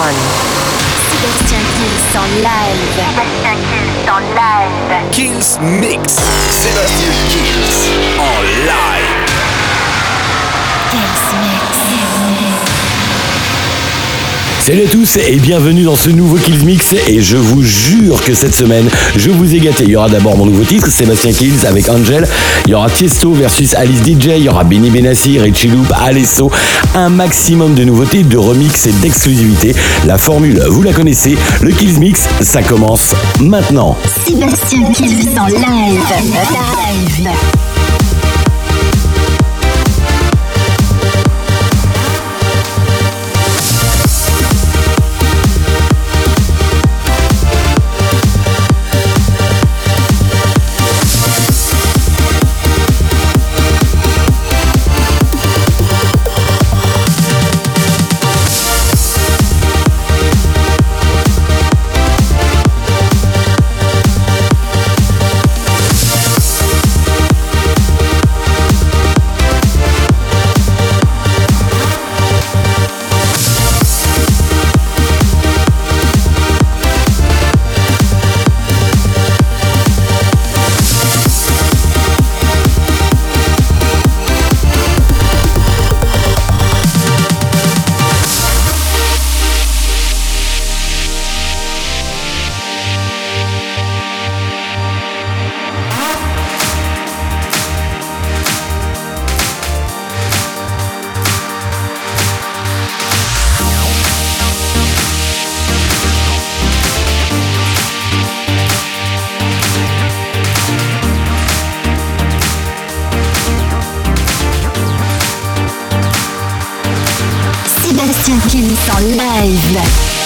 one. Sébastien Kills en live. Sébastien Kills en live. Kills Mix. Sébastien Kills en live. Kills Mix. Salut à tous et bienvenue dans ce nouveau Kills Mix et je vous jure que cette semaine je vous ai gâté. Il y aura d'abord mon nouveau titre Sébastien Kills avec Angel, il y aura Tiesto versus Alice DJ, il y aura Benny Benassi, Richie Loop, Alesso, un maximum de nouveautés, de remix et d'exclusivité. La formule, vous la connaissez, le Kills Mix, ça commence maintenant. Sébastien Kills en live. Live. in Live.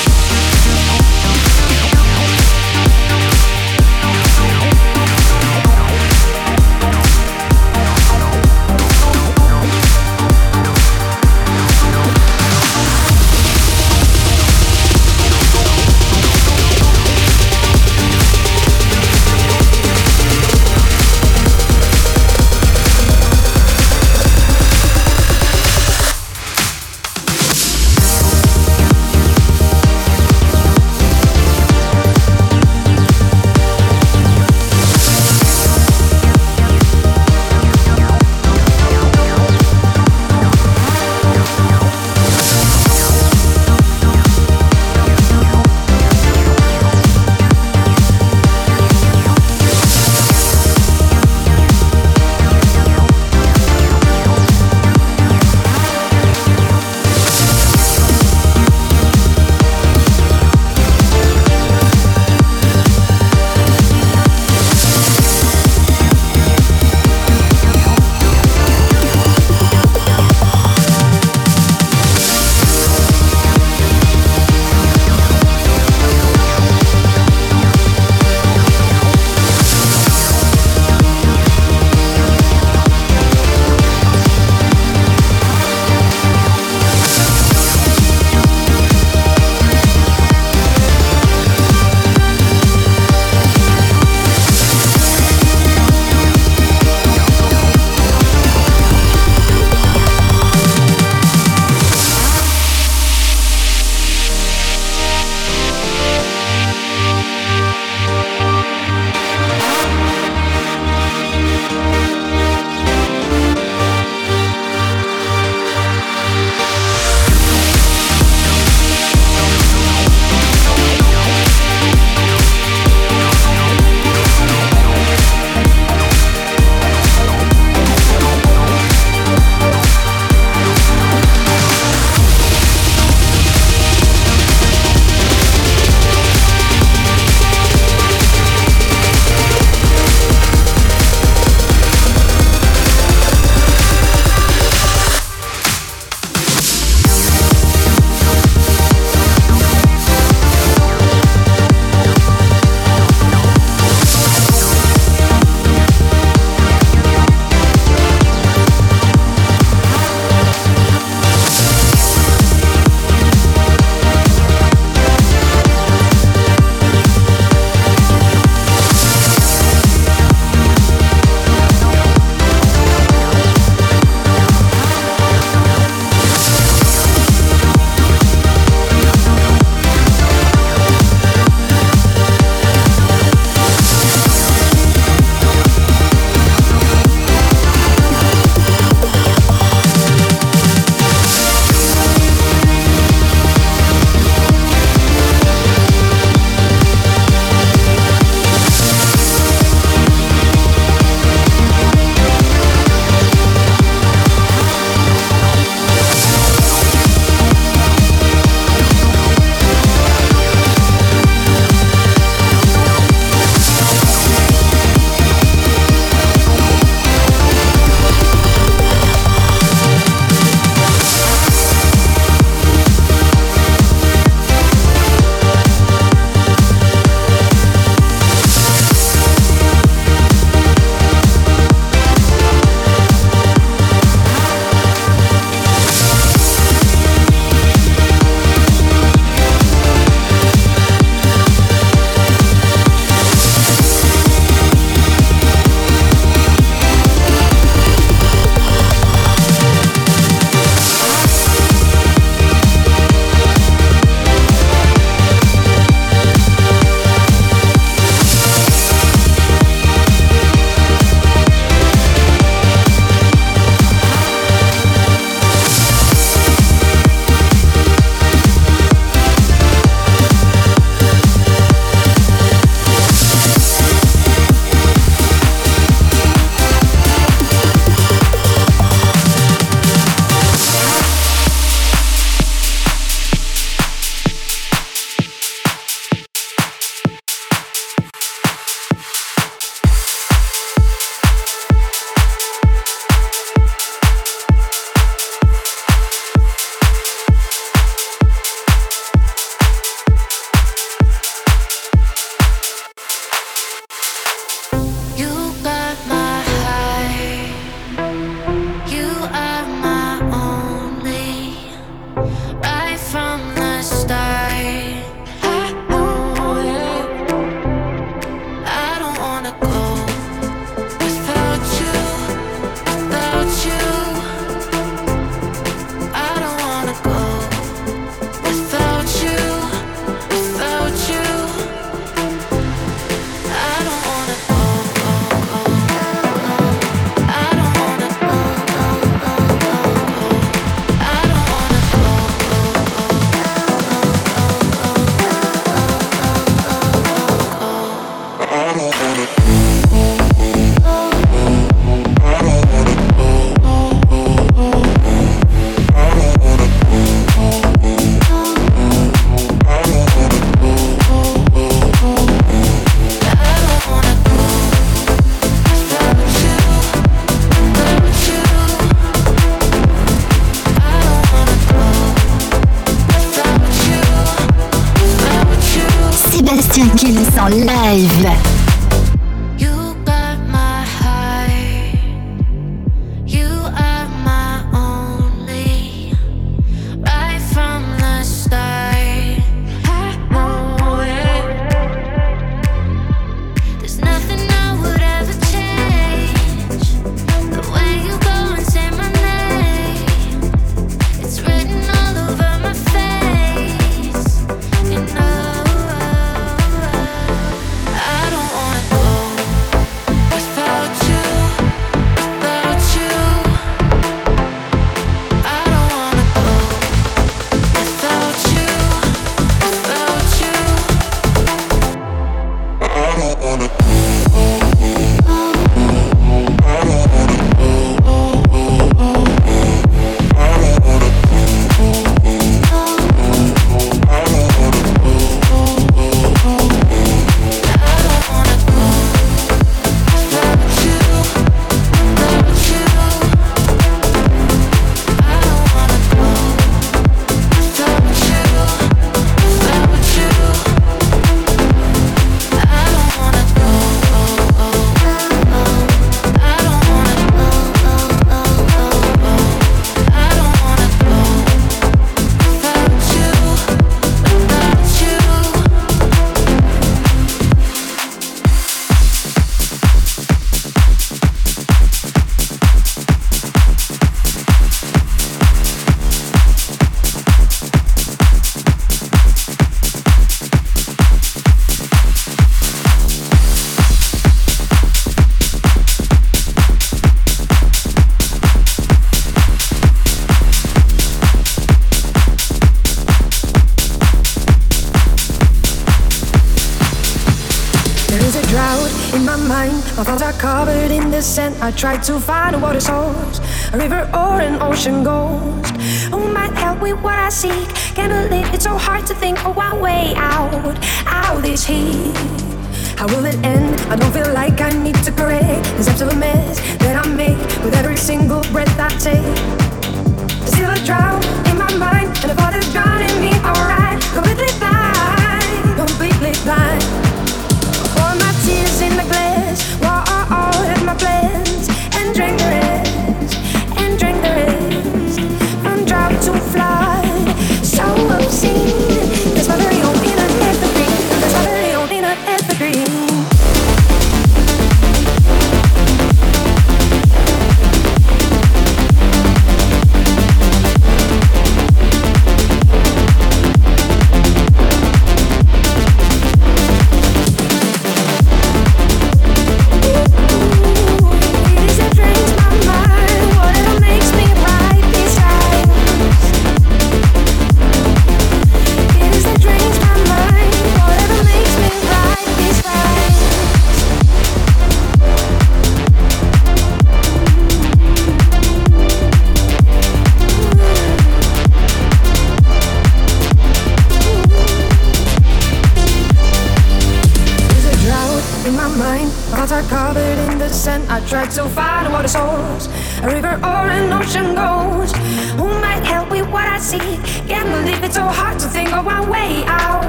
try to find a water source, a river or an ocean ghost. Oh, Who might help with what I seek.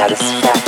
satisfaction.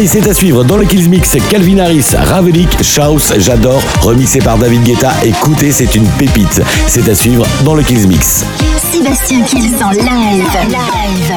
Allez, c'est à suivre dans le Kills Mix. Calvin Harris, Ravelik, Shaus, j'adore, remixé par David Guetta. Écoutez, c'est une pépite. C'est à suivre dans le Kills Mix. Sébastien Kills en live. live.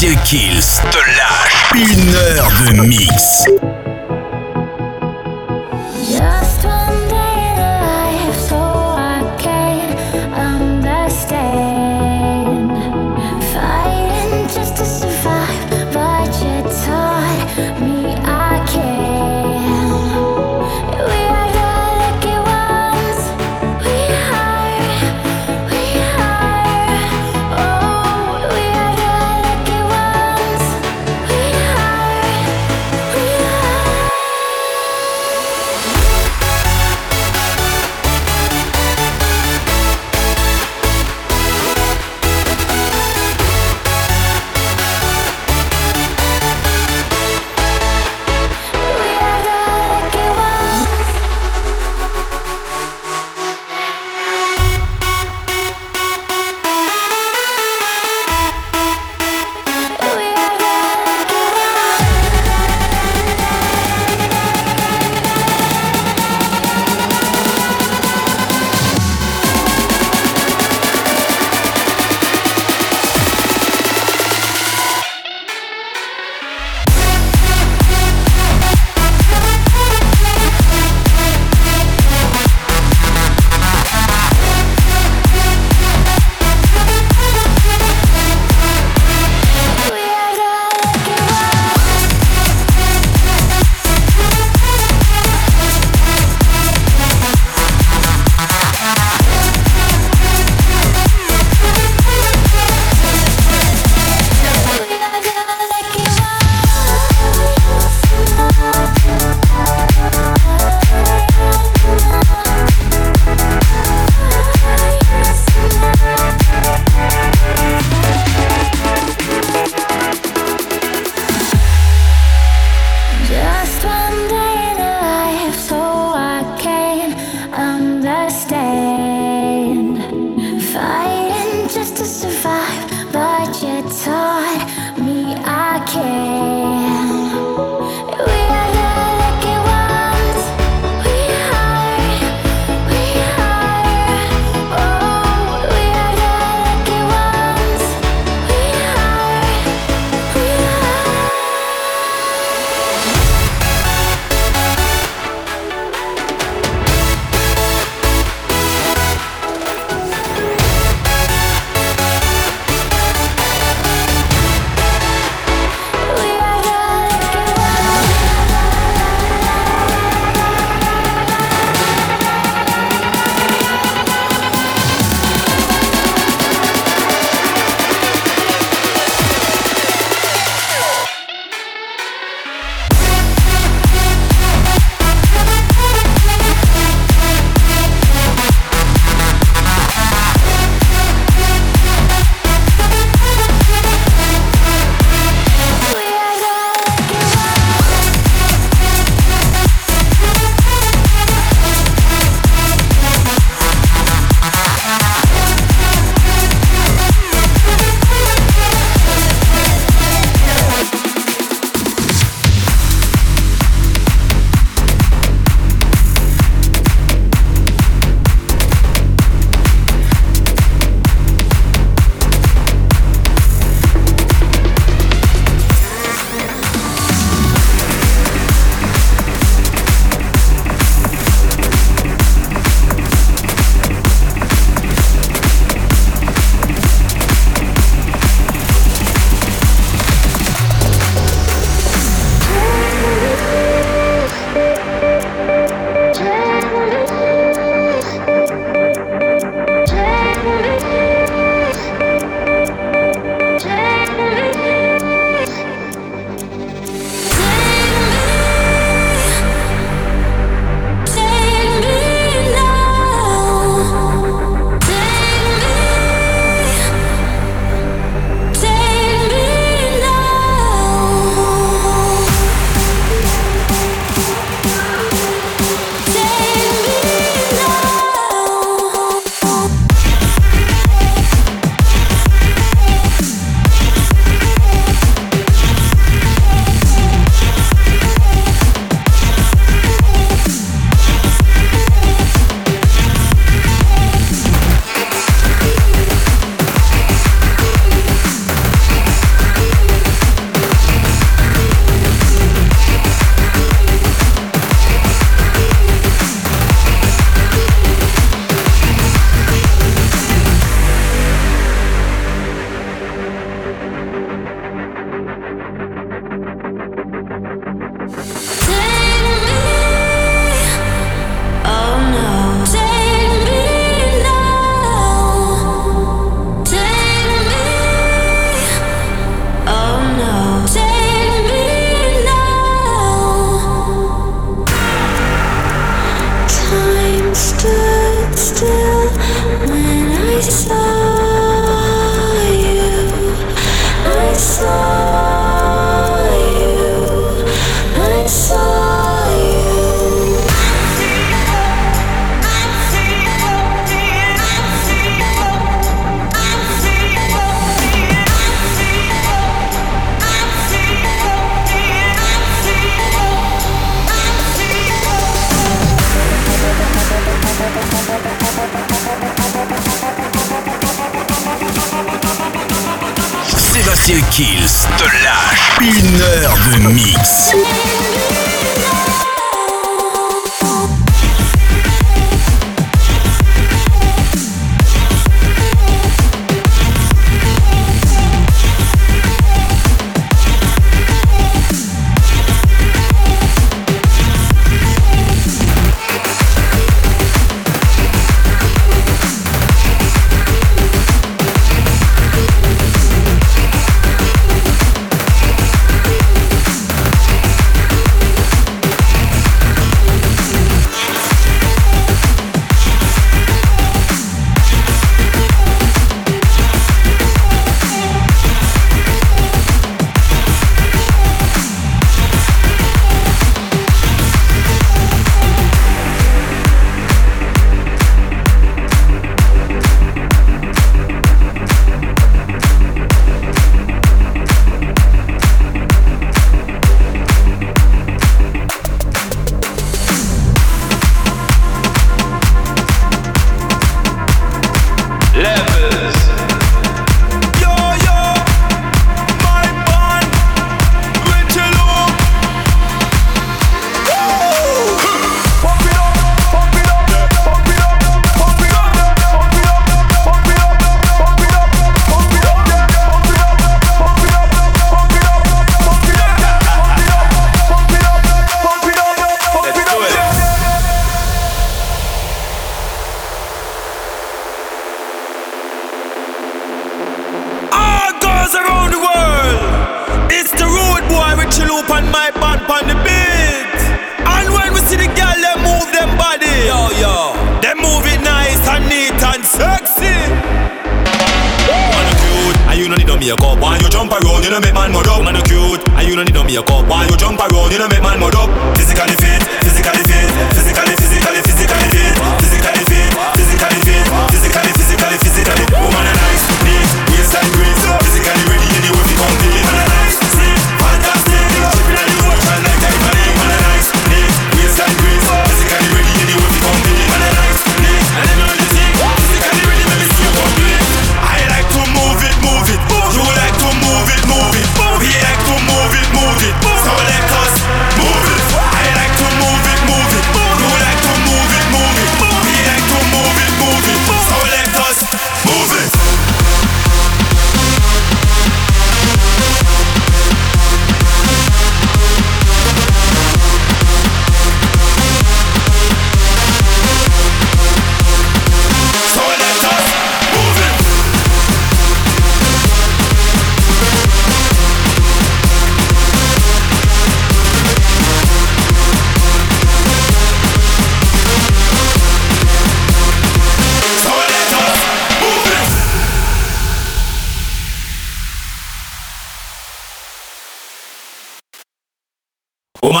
Kills te lâche une heure de mix.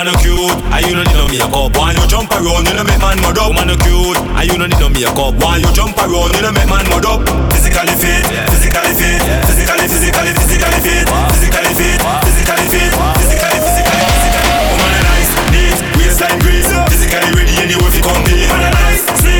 Woman no cute, and you no need no makeup. Why you jump around, you no make man mud up. Woman no cute, and you no need no makeup. Why you jump around, you no make man mud up. Physically fit, physically fit, physically, physically, physically fit, physically fit, physically fit, physically, physically, physically. Woman nice, neat, waistline grease, physically ready anywhere if you come in. Woman nice, sweet,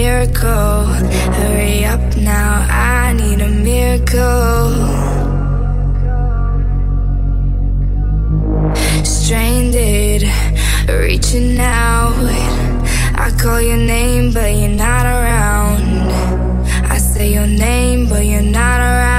miracle. Hurry up now, I need a miracle. Stranded, reaching out. I call your name, but you're not around. I say your name, but you're not around.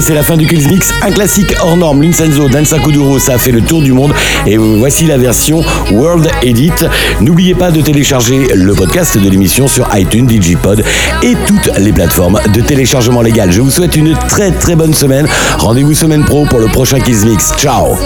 C'est la fin du Kills Mix. Un classique hors norme, Lunsenzo, Danza Kuduro, ça a fait le tour du monde. Et voici la version World Edit. N'oubliez pas de télécharger le podcast de l'émission sur iTunes, Digipod et toutes les plateformes de téléchargement légal. Je vous souhaite une très très bonne semaine. Rendez-vous semaine pro pour le prochain Kills Mix. Ciao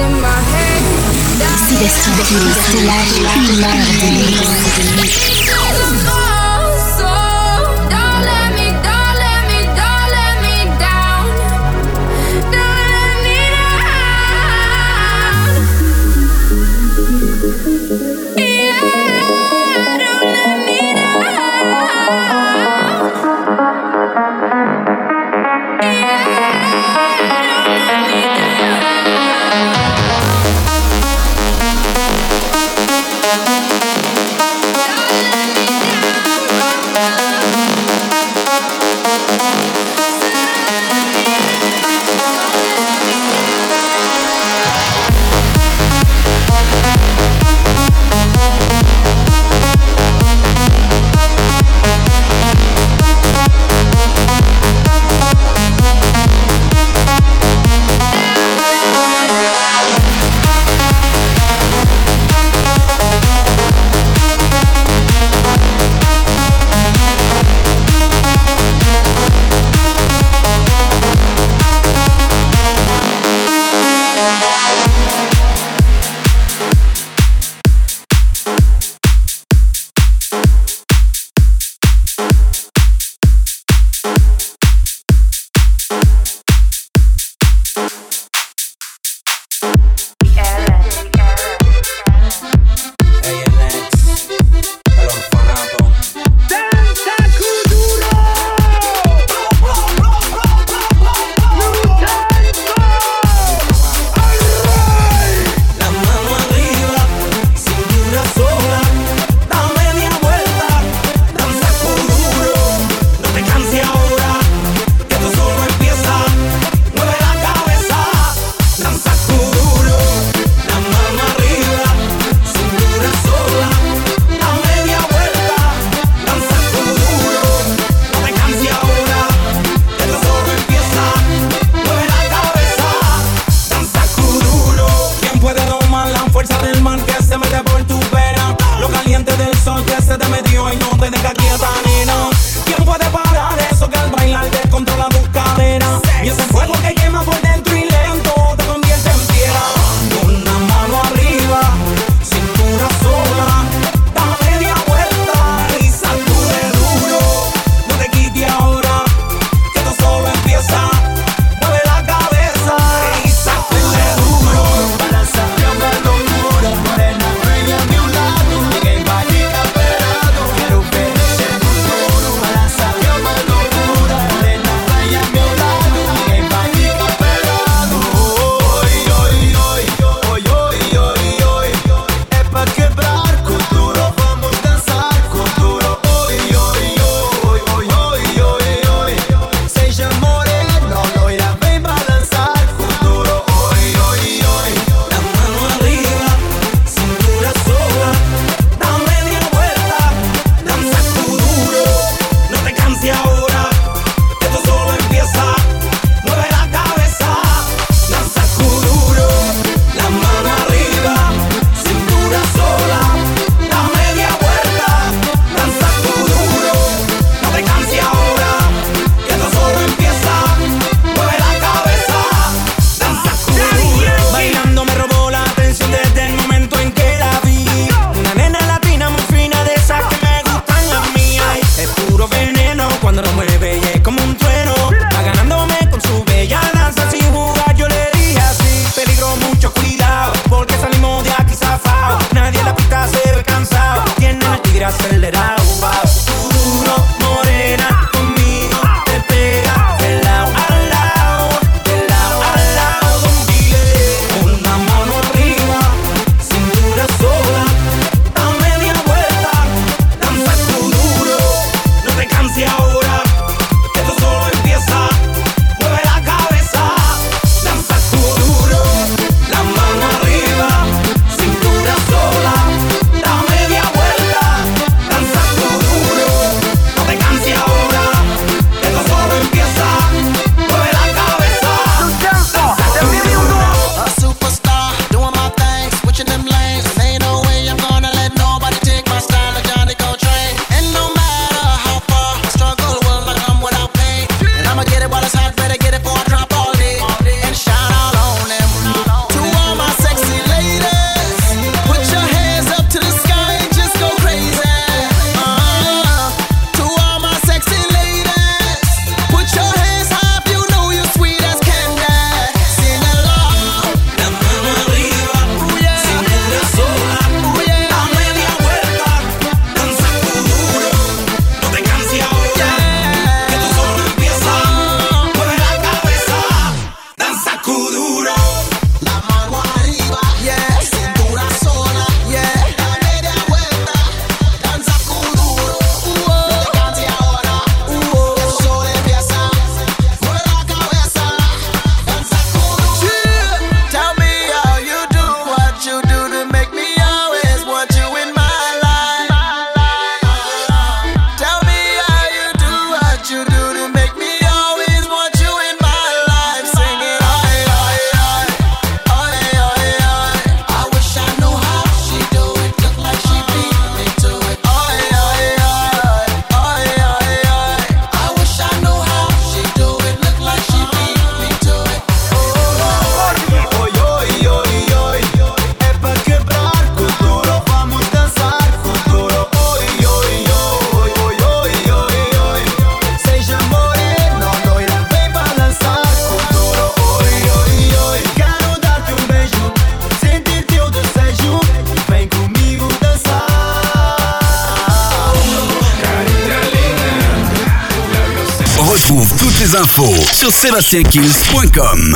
sébastienkills.com.